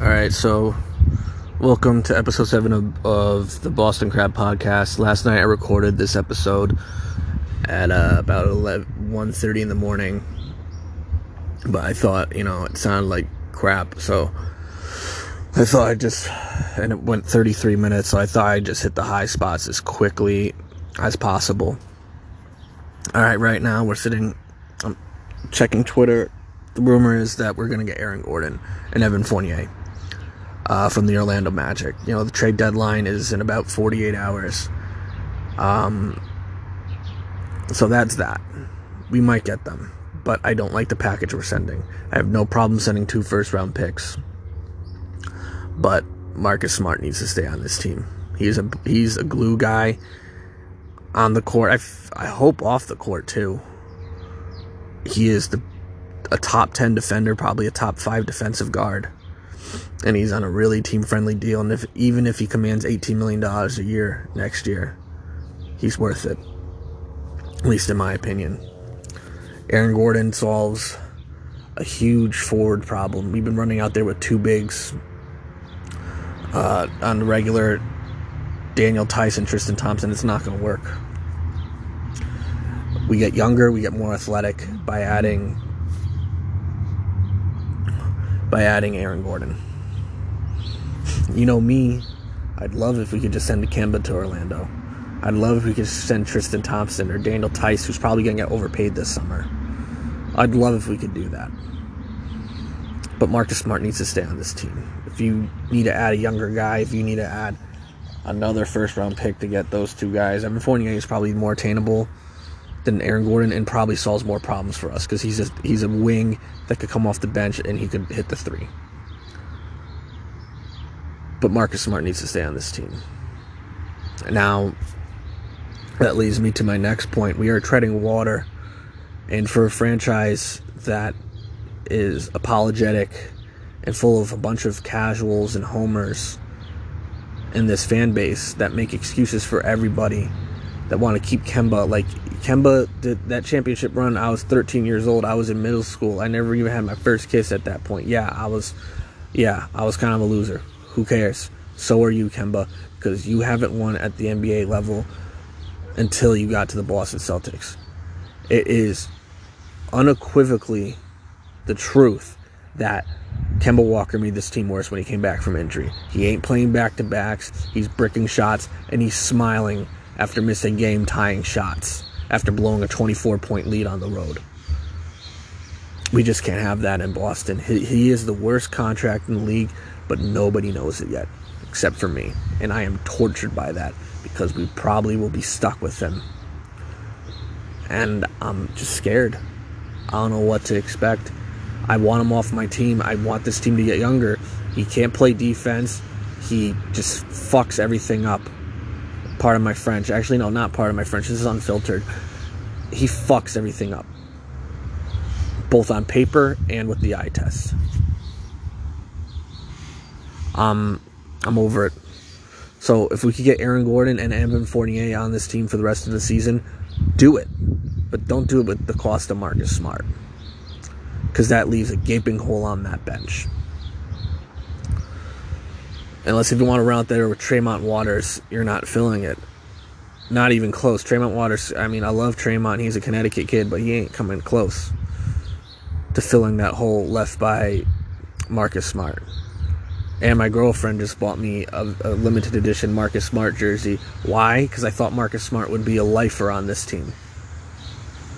All right, so welcome to episode seven of, of the Boston Crab Podcast. Last night I recorded this episode at uh, about 11, 1.30 in the morning, but I thought, you know, it sounded like crap, so I thought I just, and it went 33 minutes, so I thought I'd just hit the high spots as quickly as possible. All right, right now we're sitting, I'm checking Twitter. The rumor is that we're to get Aaron Gordon and Evan Fournier uh, from the Orlando Magic. You know, the trade deadline is in about 48 hours. Um, so that's that. We might get them, but I don't like the package we're sending. I have no problem sending two first round picks. But Marcus Smart needs to stay on this team. He's a he's a glue guy on the court. I, f- I hope off the court too. He is the a top 10 defender, probably a top 5 defensive guard and he's on a really team friendly deal. And if even if he commands $18 million a year next year, he's worth it. At least in my opinion. Aaron Gordon solves a huge forward problem. We've been running out there with two bigs uh, on the regular Daniel Theis, Tristan Thompson. It's not going to work. We get younger, we get more athletic by adding by adding Aaron Gordon. You know me, I'd love if we could just send Kemba to Orlando. I'd love if we could send Tristan Thompson or Daniel Theis, who's probably going to get overpaid this summer. I'd love if we could do that. But Marcus Smart needs to stay on this team. If you need to add a younger guy, if you need to add another first round pick to get those two guys, Evan Fournier is probably more attainable than Aaron Gordon and probably solves more problems for us because he's a, he's a wing that could come off the bench and he could hit the three. But Marcus Smart needs to stay on this team. Now, that leads me to my next point. We are treading water, and for a franchise that is apologetic and full of a bunch of casuals and homers in this fan base that make excuses for everybody that want to keep Kemba. Like Kemba did that championship run. I was 13 years old. I was in middle school. I never even had my first kiss at that point. Yeah, I was. Yeah, I was kind of a loser. Who cares? So are you, Kemba, because you haven't won at the NBA level until you got to the Boston Celtics. It is unequivocally the truth that Kemba Walker made this team worse when he came back from injury. He ain't playing back to backs, he's bricking shots, and he's smiling after missing game tying shots after blowing a 24 point lead on the road. We just can't have that in Boston. He, he is the worst contract in the league, but nobody knows it yet, except for me. And I am tortured by that because we probably will be stuck with him. And I'm just scared. I don't know what to expect. I want him off my team. I want this team to get younger. He can't play defense. He just fucks everything up part of my French. Actually, no, not part of my French. This is unfiltered. He fucks everything up, both on paper and with the eye test. Um, I'm over it. So if we could get Aaron Gordon and Evan Fournier on this team for the rest of the season, do it. But don't do it with the cost of Marcus Smart. Because that leaves a gaping hole on that bench. Unless if you want to run out there with Tremont Waters, you're not filling it. Not even close. Tremont Waters, I mean, I love Tremont. He's a Connecticut kid, but he ain't coming close to filling that hole left by Marcus Smart. And my girlfriend just bought me a, a limited edition Marcus Smart jersey. Why? Because I thought Marcus Smart would be a lifer on this team.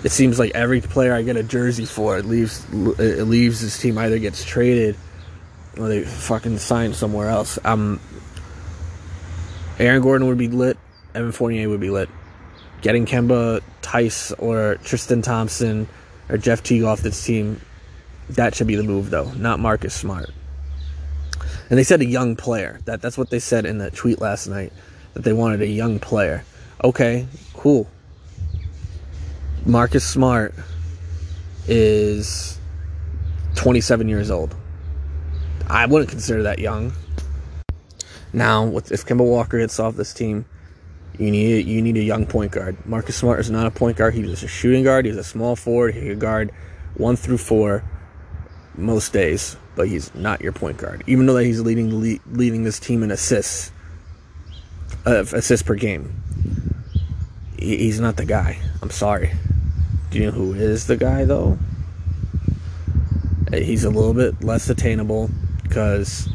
It seems like every player I get a jersey for, it leaves it leaves this team either gets traded or they fucking sign somewhere else. Um, Aaron Gordon would be lit. Evan Fournier would be lit. Getting Kemba Theis or Tristan Thompson or Jeff Teague off this team, that should be the move though, not Marcus Smart. And they said a young player. That that's what they said in the tweet last night. That they wanted a young player. Okay, cool. Marcus Smart is 27 years old. I wouldn't consider that young. Now, if Kemba Walker gets off this team, you need you need a young point guard. Marcus Smart is not a point guard. He's just a shooting guard. He's a small forward. He can guard one through four. most days, but he's not your point guard. Even though that he's leading leading this team in assists, uh, assists per game, he's not the guy. I'm sorry. Do you know who is the guy though? Uh, he's a little bit less attainable because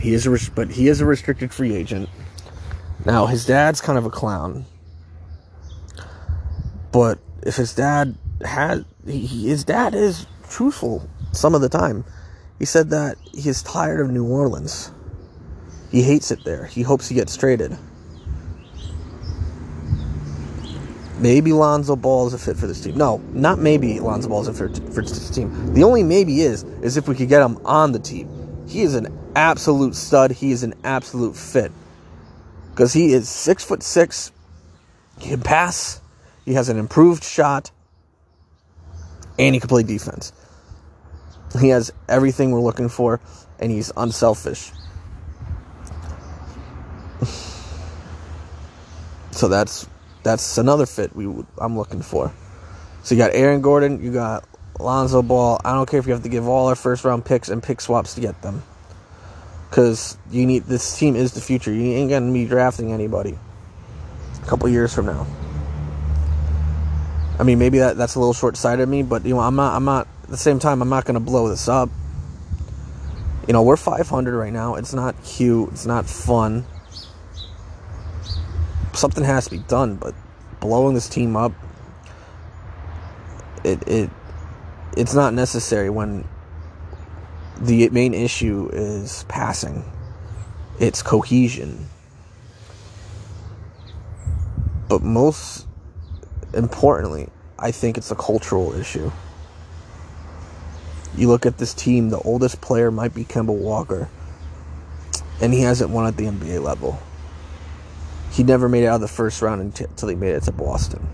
he is a but he is a restricted free agent. Now his dad's kind of a clown, but if his dad had he, his dad is truthful some of the time. He said that he is tired of New Orleans. He hates it there. He hopes he gets traded. Maybe Lonzo Ball is a fit for this team. No, not maybe Lonzo Ball is a fit for this team. The only maybe is is if we could get him on the team. He is an absolute stud. He is an absolute fit because he is six foot six. He can pass. He has an improved shot, and he can play defense. He has everything we're looking for, and he's unselfish. so that's that's another fit we I'm looking for. So you got Aaron Gordon, you got Lonzo Ball. I don't care if you have to give all our first round picks and pick swaps to get them. Cause you need this team is the future. You ain't gonna be drafting anybody a couple years from now. I mean, maybe that, that's a little short sighted of me, but you know, I'm not. I'm not. At the same time, I'm not gonna blow this up. You know, we're 500 right now. It's not cute. It's not fun something has to be done, but blowing this team up, it it it's not necessary when the main issue is passing. It's cohesion. But most importantly, I think it's a cultural issue. You look at this team, the oldest player might be Kemba Walker, and he hasn't won at the NBA level. He never made it out of the first round until he made it to Boston.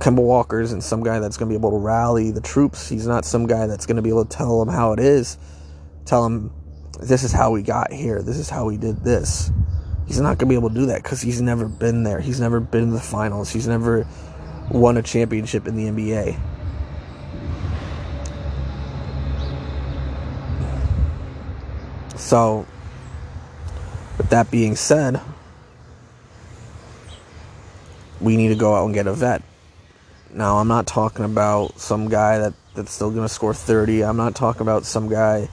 Kemba Walker isn't some guy that's going to be able to rally the troops. He's not some guy that's going to be able to tell them how it is. Tell them, this is how we got here. This is how we did this. He's not going to be able to do that because he's never been there. He's never been in the finals. He's never won a championship in the NBA. So with that being said, we need to go out and get a vet. Now, I'm not talking about some guy that, that's still going to score 30. I'm not talking about some guy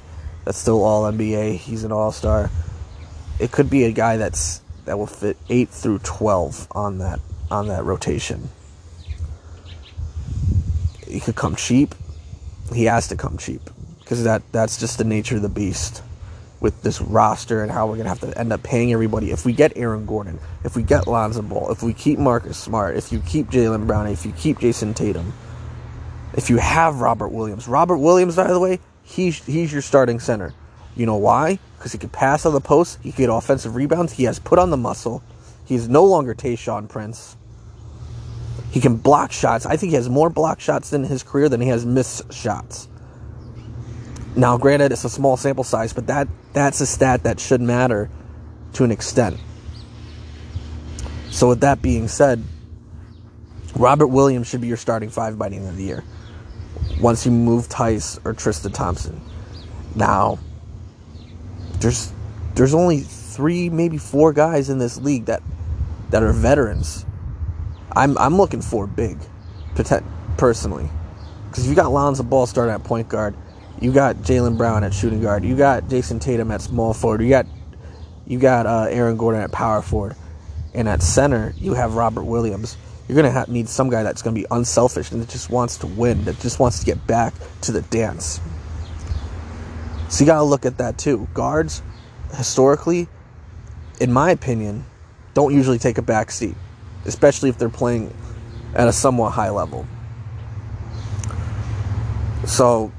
that's still all NBA. He's an all star. It could be a guy that's that will fit 8 through 12 on that on that rotation. He could come cheap. He has to come cheap because that that's just the nature of the beast with this roster and how we're going to have to end up paying everybody. If we get Aaron Gordon, if we get Lonzo Ball, if we keep Marcus Smart, if you keep Jaylen Brown, if you keep Jayson Tatum, if you have Robert Williams. Robert Williams, by the way, he's, he's your starting center. You know why? Because he can pass on the post, he can get offensive rebounds, he has put on the muscle, he's no longer Tayshaun Prince. He can block shots. I think he has more block shots in his career than he has missed shots. Now, granted, it's a small sample size, but that that's a stat that should matter to an extent. So, with that being said, Robert Williams should be your starting five by the end of the year. Once you move Theis or Tristan Thompson. Now, there's there's only three, maybe four guys in this league that that are veterans. I'm I'm looking for big, personally, because you got Lonzo Ball starting at point guard you got Jaylen Brown at shooting guard. You got Jayson Tatum at small forward. You got you got uh, Aaron Gordon at power forward, and at center you have Robert Williams. You're gonna have, need some guy that's gonna be unselfish and that just wants to win, that just wants to get back to the dance. So you gotta look at that too. Guards, historically, in my opinion, don't usually take a back seat, especially if they're playing at a somewhat high level. So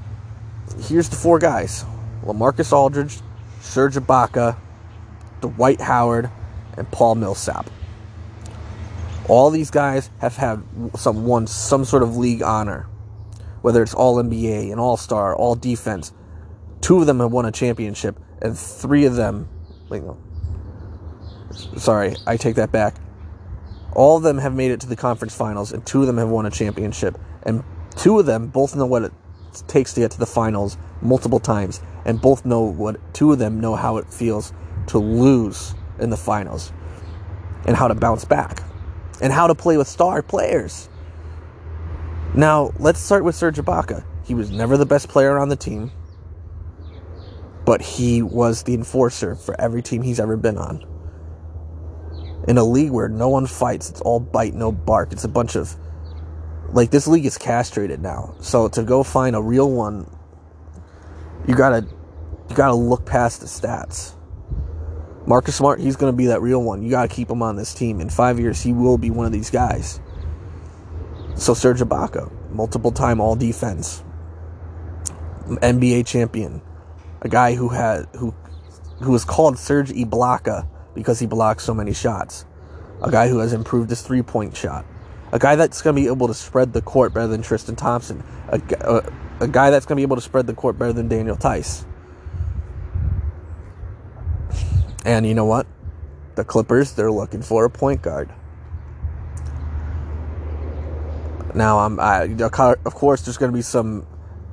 here's the four guys LaMarcus Aldridge, Serge Ibaka, Dwight Howard, and Paul Millsap. All these guys have had some won some sort of league honor, whether it's All NBA, an All Star, All Defense. Two of them have won a championship, and three of them, no, sorry, I take that back. All of them have made it to the conference finals, and two of them have won a championship, and Two of them both in the what takes to get to the finals multiple times, and both know what two of them know how it feels to lose in the finals and how to bounce back and how to play with star players. Now, let's start with Serge Ibaka. He was never the best player on the team, but he was the enforcer for every team he's ever been on. In a league where no one fights, it's all bite, no bark. It's a bunch of like this league is castrated now. So to go find a real one, you gotta you gotta look past the stats. Marcus Smart, he's to be that real one. You got to keep him on this team. In five years, he will be one of these guys. So Serge Ibaka, multiple time All Defense, NBA champion, a guy who had who who was called Serge Iblocka because he blocks so many shots, a guy who has improved his three point shot, a guy that's going to be able to spread the court better than Tristan Thompson, a, a, uh, a guy that's going to be able to spread the court better than Daniel Theis. And you know what? The Clippers, they're looking for a point guard. Now, I'm, I, of course, there's going to be some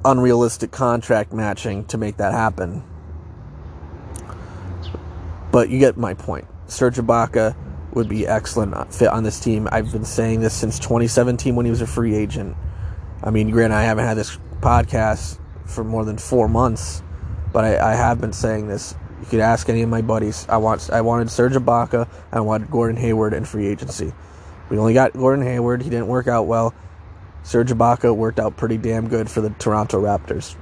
unrealistic contract matching to make that happen. But you get my point. Serge Ibaka would be excellent fit on this team. I've been saying this since 2017 when he was a free agent. I mean, Grant, I haven't had this podcast for more than four months, but I, I have been saying this you could ask any of my buddies. I want I wanted Serge Ibaka. I wanted Gordon Hayward in free agency. We only got Gordon Hayward. He didn't work out well. Serge Ibaka worked out pretty damn good for the Toronto Raptors.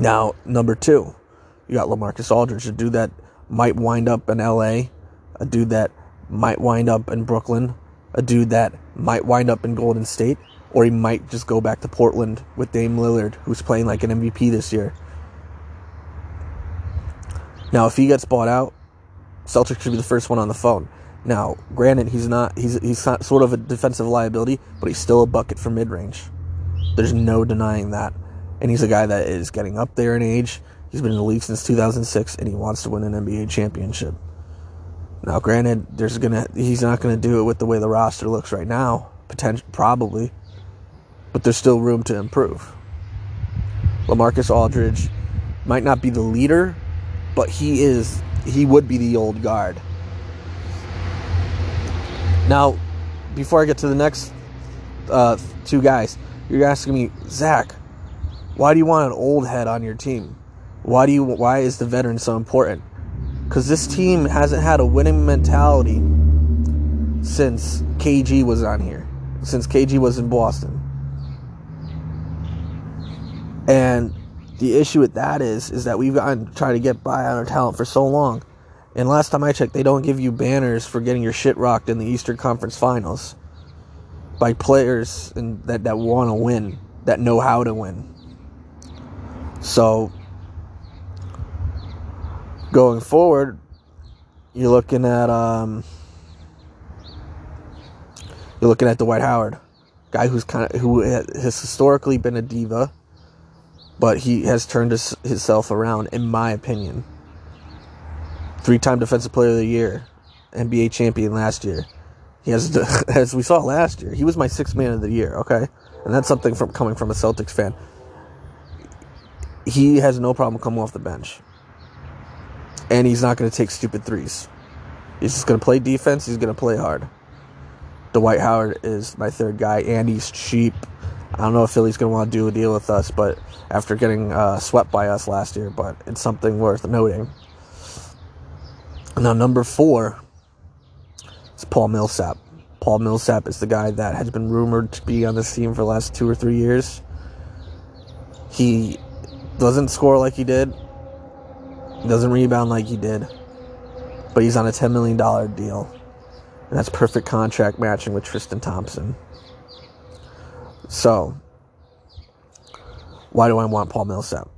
Now, number two, you got LaMarcus Aldridge, a dude that might wind up in LA, a dude that might wind up in Brooklyn, a dude that might wind up in Golden State, or he might just go back to Portland with Dame Lillard, who's playing like an MVP this year. Now, if he gets bought out, Celtics should be the first one on the phone. Now, granted, he's not he's he's not sort of a defensive liability, but he's still a bucket for mid range. There's no denying that, and he's a guy that is getting up there in age. He's been in the league since 2006, and he wants to win an NBA championship. Now, granted, there's gonna he's not gonna do it with the way the roster looks right now, potential probably, but there's still room to improve. LaMarcus Aldridge might not be the leader but he is he would be the old guard. Now, before I get to the next uh, two guys, you're asking me, Zach, why do you want an old head on your team? Why do you? Why is the veteran so important? Because this team hasn't had a winning mentality since KG was on here, since KG was in Boston, and the issue with that is is that we've gotten trying to get by on our talent for so long. And last time I checked, they don't give you banners for getting your shit rocked in the Eastern Conference Finals by players and that, that want to win, that know how to win. So going forward, you're looking at um, you're looking at Dwight Howard, guy who's kind of who has historically been a diva but he has turned his, himself around, in my opinion. Three time Defensive Player of the Year, NBA champion last year. He has, as we saw last year, he was my sixth man of the year, okay? And that's something from coming from a Celtics fan. He has no problem coming off the bench. And he's not going to take stupid threes. He's just going to play defense, he's going to play hard. Dwight Howard is my third guy, and he's cheap. I don't know if Philly's going to want to do a deal with us, but after getting uh, swept by us last year, but it's something worth noting. Now, number four is Paul Millsap. Paul Millsap is the guy that has been rumored to be on this team for the last two or three years. He doesn't score like he did, doesn't rebound like he did, but he's on a $10 million deal. And that's perfect contract matching with Tristan Thompson. So, why do I want Paul Millsap?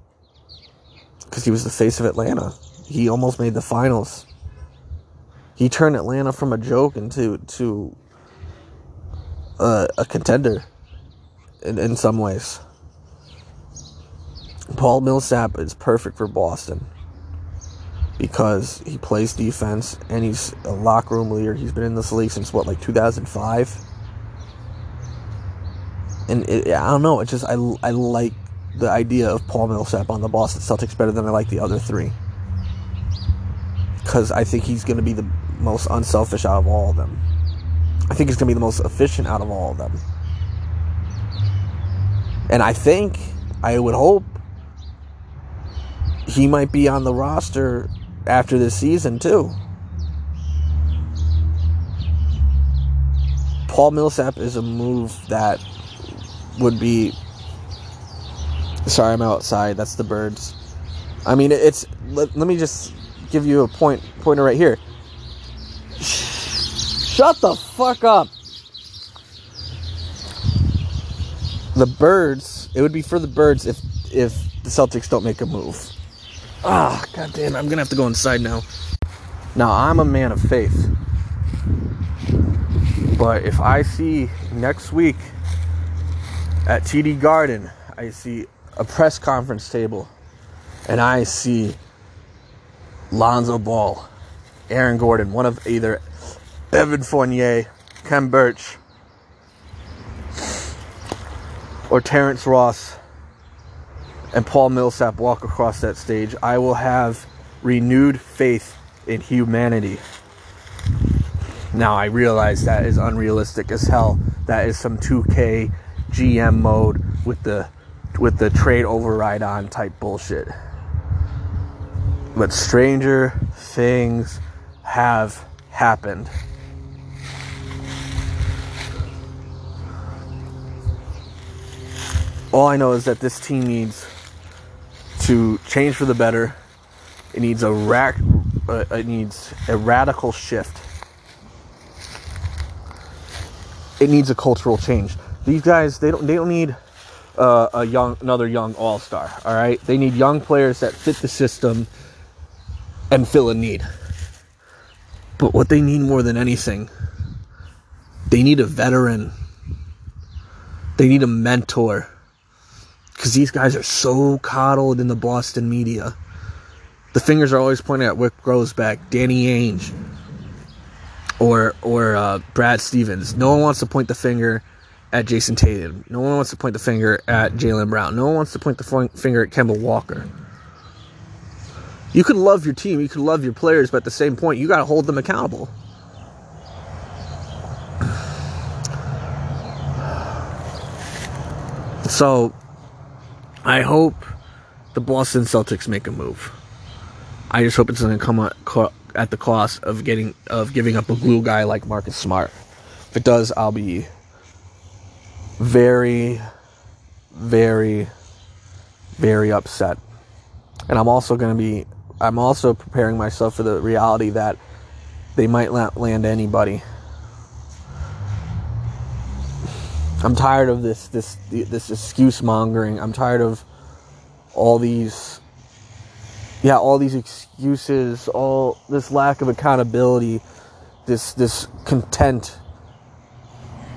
Because he was the face of Atlanta. He almost made the finals. He turned Atlanta from a joke into to a, a contender in, in some ways. Paul Millsap is perfect for Boston because he plays defense and he's a locker room leader. He's been in this league since what, like 2005? and it, I don't know. It's just I, I like the idea of Paul Millsap on the Boston Celtics better than I like the other three because I think he's going to be the most unselfish out of all of them. I think he's going to be the most efficient out of all of them. And I think, I would hope, he might be on the roster after this season, too. Paul Millsap is a move that would be. Sorry, I'm outside. That's the birds. I mean, it's. Let, let me just give you a point pointer right here. Shut the fuck up. The birds. It would be for the birds if if the Celtics don't make a move. Ah, oh, goddamn! I'm gonna have to go inside now. Now I'm a man of faith, but if I see next week at TD Garden, I see a press conference table, and I see Lonzo Ball, Aaron Gordon, one of either Evan Fournier, Khem Birch, or Terrence Ross and Paul Millsap walk across that stage, I will have renewed faith in humanity. Now I realize that is unrealistic as hell. That is some 2K GM mode with the with the trade override on type bullshit. But stranger things have happened. All I know is that this team needs to change for the better. It needs a rack. Uh, it needs a radical shift. It needs a cultural change. These guys, they don't. They don't need uh, a young, another young all star. All right, they need young players that fit the system and fill a need. But what they need more than anything, they need a veteran. They need a mentor. Because these guys are so coddled in the Boston media. The fingers are always pointing at Wyc Grousbeck, Danny Ainge, or or uh, Brad Stevens. No one wants to point the finger at Jayson Tatum. No one wants to point the finger at Jaylen Brown. No one wants to point the finger at Kemba Walker. You can love your team, you can love your players, but at the same point, you got to hold them accountable. So, I hope the Boston Celtics make a move. I just hope it's going to come at the cost of getting of giving up a glue guy like Marcus Smart. If it does, I'll be very, very, very upset. And I'm also going to be I'm also preparing myself for the reality that they might not land anybody. I'm tired of this this this excuse mongering. I'm tired of all these yeah, all these excuses, all this lack of accountability, this this content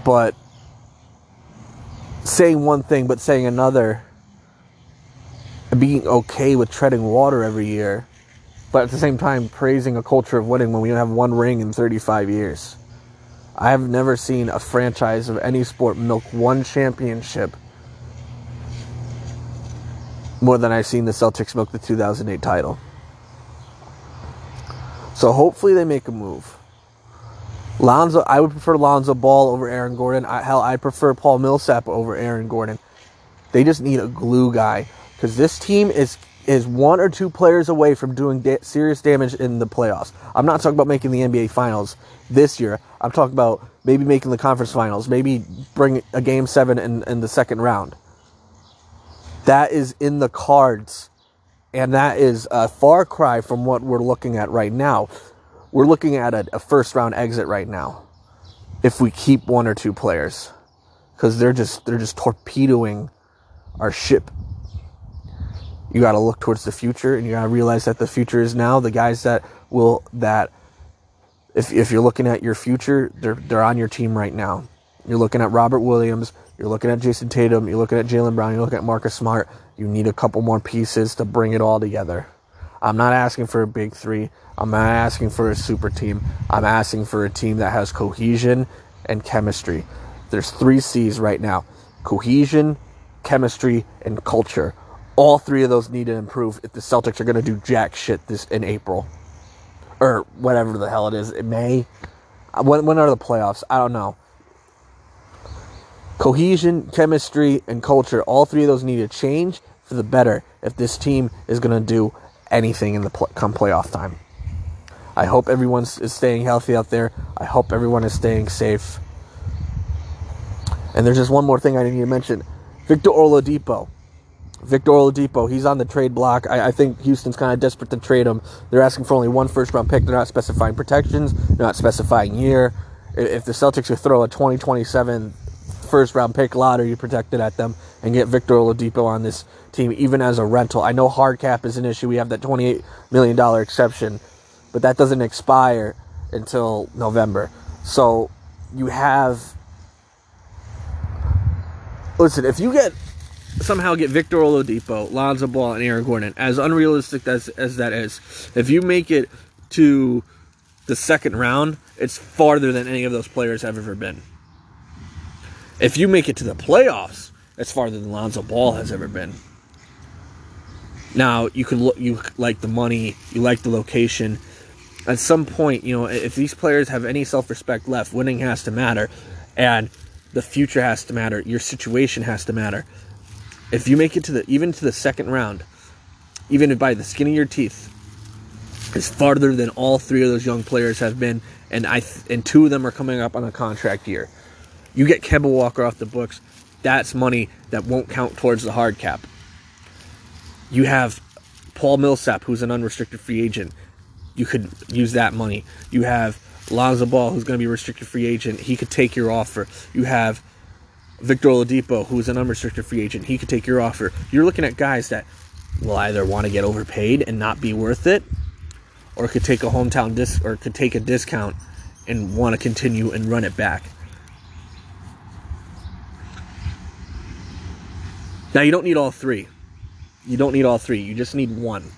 but saying one thing but saying another and being okay with treading water every year, but at the same time praising a culture of winning when we don't have one ring in 35 years. I have never seen a franchise of any sport milk one championship more than I've seen the Celtics milk the 2008 title. So hopefully they make a move. Lonzo, I would prefer Lonzo Ball over Aaron Gordon. I, hell, I prefer Paul Millsap over Aaron Gordon. They just need a glue guy because this team is is one or two players away from doing da- serious damage in the playoffs. I'm not talking about making the NBA Finals this year. I'm talking about maybe making the conference finals, maybe bring a game seven in, in the second round. That is in the cards. And that is a far cry from what we're looking at right now. We're looking at a, a first round exit right now. If we keep one or two players. Because they're just they're just torpedoing our ship you got to look towards the future and you got to realize that the future is now. The guys that will that if, if you're looking at your future they're they're on your team right now. You're looking at Robert Williams you're looking at jayson Tatum you're looking at jaylen Brown you're looking at Marcus Smart. You need a couple more pieces to bring it all together. I'm not asking for a big 3 I'm not asking for a super team. I'm asking for a team that has cohesion and chemistry. There's 3 C's right now. Cohesion, chemistry, and culture. All three of those need to improve if the Celtics are going to do jack shit this in April or whatever the hell it is. It May. When when are the playoffs? I don't know. Cohesion, chemistry, and culture. All three of those need to change for the better if this team is going to do anything in the come playoff time. I hope everyone is staying healthy out there. I hope everyone is staying safe. And there's just one more thing I need to mention. Victor Oladipo. Victor Oladipo, he's on the trade block. I, I think Houston's kind of desperate to trade him. They're asking for only one first round pick. They're not specifying protections. They're not specifying year. If the Celtics could throw a 2027 first round pick lottery protected at them and get Victor Oladipo on this team, even as a rental. I know hard cap is an issue. We have that $28 million exception, but that doesn't expire until November. So you have. Listen, if you get somehow get Victor Oladipo, Lonzo Ball, and Aaron Gordon, as unrealistic as, as that is, if you make it to the second round, it's farther than any of those players have ever been. If you make it to the playoffs, it's farther than Lonzo Ball has ever been. Now you can look, you like the money, you like the location. At some point, you know, if these players have any self-respect left, winning has to matter, and the future has to matter. Your situation has to matter. If you make it to the even to the second round, even by the skin of your teeth, is farther than all three of those young players have been, and I th- and two of them are coming up on a contract year. You get Kemba Walker off the books, that's money that won't count towards the hard cap. You have Paul Millsap, who's an unrestricted free agent. You could use that money. You have Lonzo Ball, who's going to be restricted free agent. He could take your offer. You have Victor Oladipo, who's an unrestricted free agent, he could take your offer. You're looking at guys that will either want to get overpaid and not be worth it, or could take a hometown dis or could take a discount and want to continue and run it back. Now you don't need all three. You don't need all three. You just need one.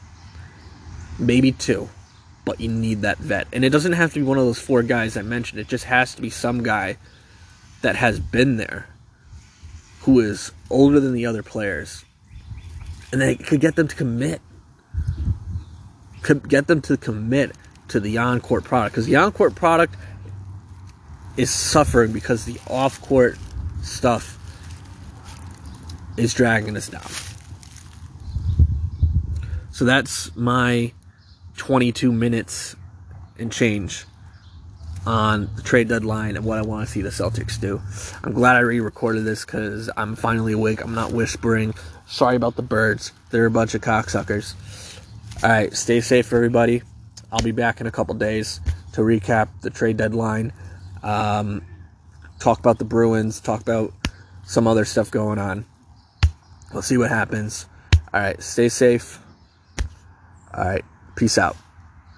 Maybe two. But you need that vet. And it doesn't have to be one of those four guys I mentioned. It just has to be some guy that has been there who is older than the other players, and they could get them to commit, could get them to commit to the on-court product. Because the on-court product is suffering because the off-court stuff is dragging us down. So that's my 22 minutes and change on the trade deadline and what I want to see the Celtics do. I'm glad I re-recorded this because I'm finally awake. I'm not whispering. Sorry about the birds. They're a bunch of cocksuckers. All right, stay safe, everybody. I'll be back in a couple days to recap the trade deadline, um, talk about the Bruins, talk about some other stuff going on. We'll see what happens. All right, stay safe. All right, peace out.